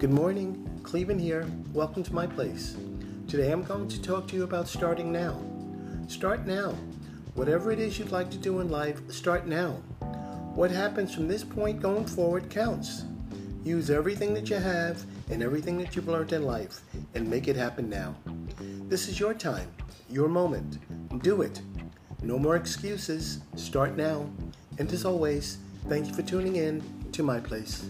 Good morning, Clevin here. Welcome to my place. Today I'm going to talk to you about starting now. Start now. Whatever it is you'd like to do in life, start now. What happens from this point going forward counts. Use everything that you have and everything that you've learned in life and make it happen now. This is your time, your moment. Do it. No more excuses. Start now. And as always, thank you for tuning in to my place.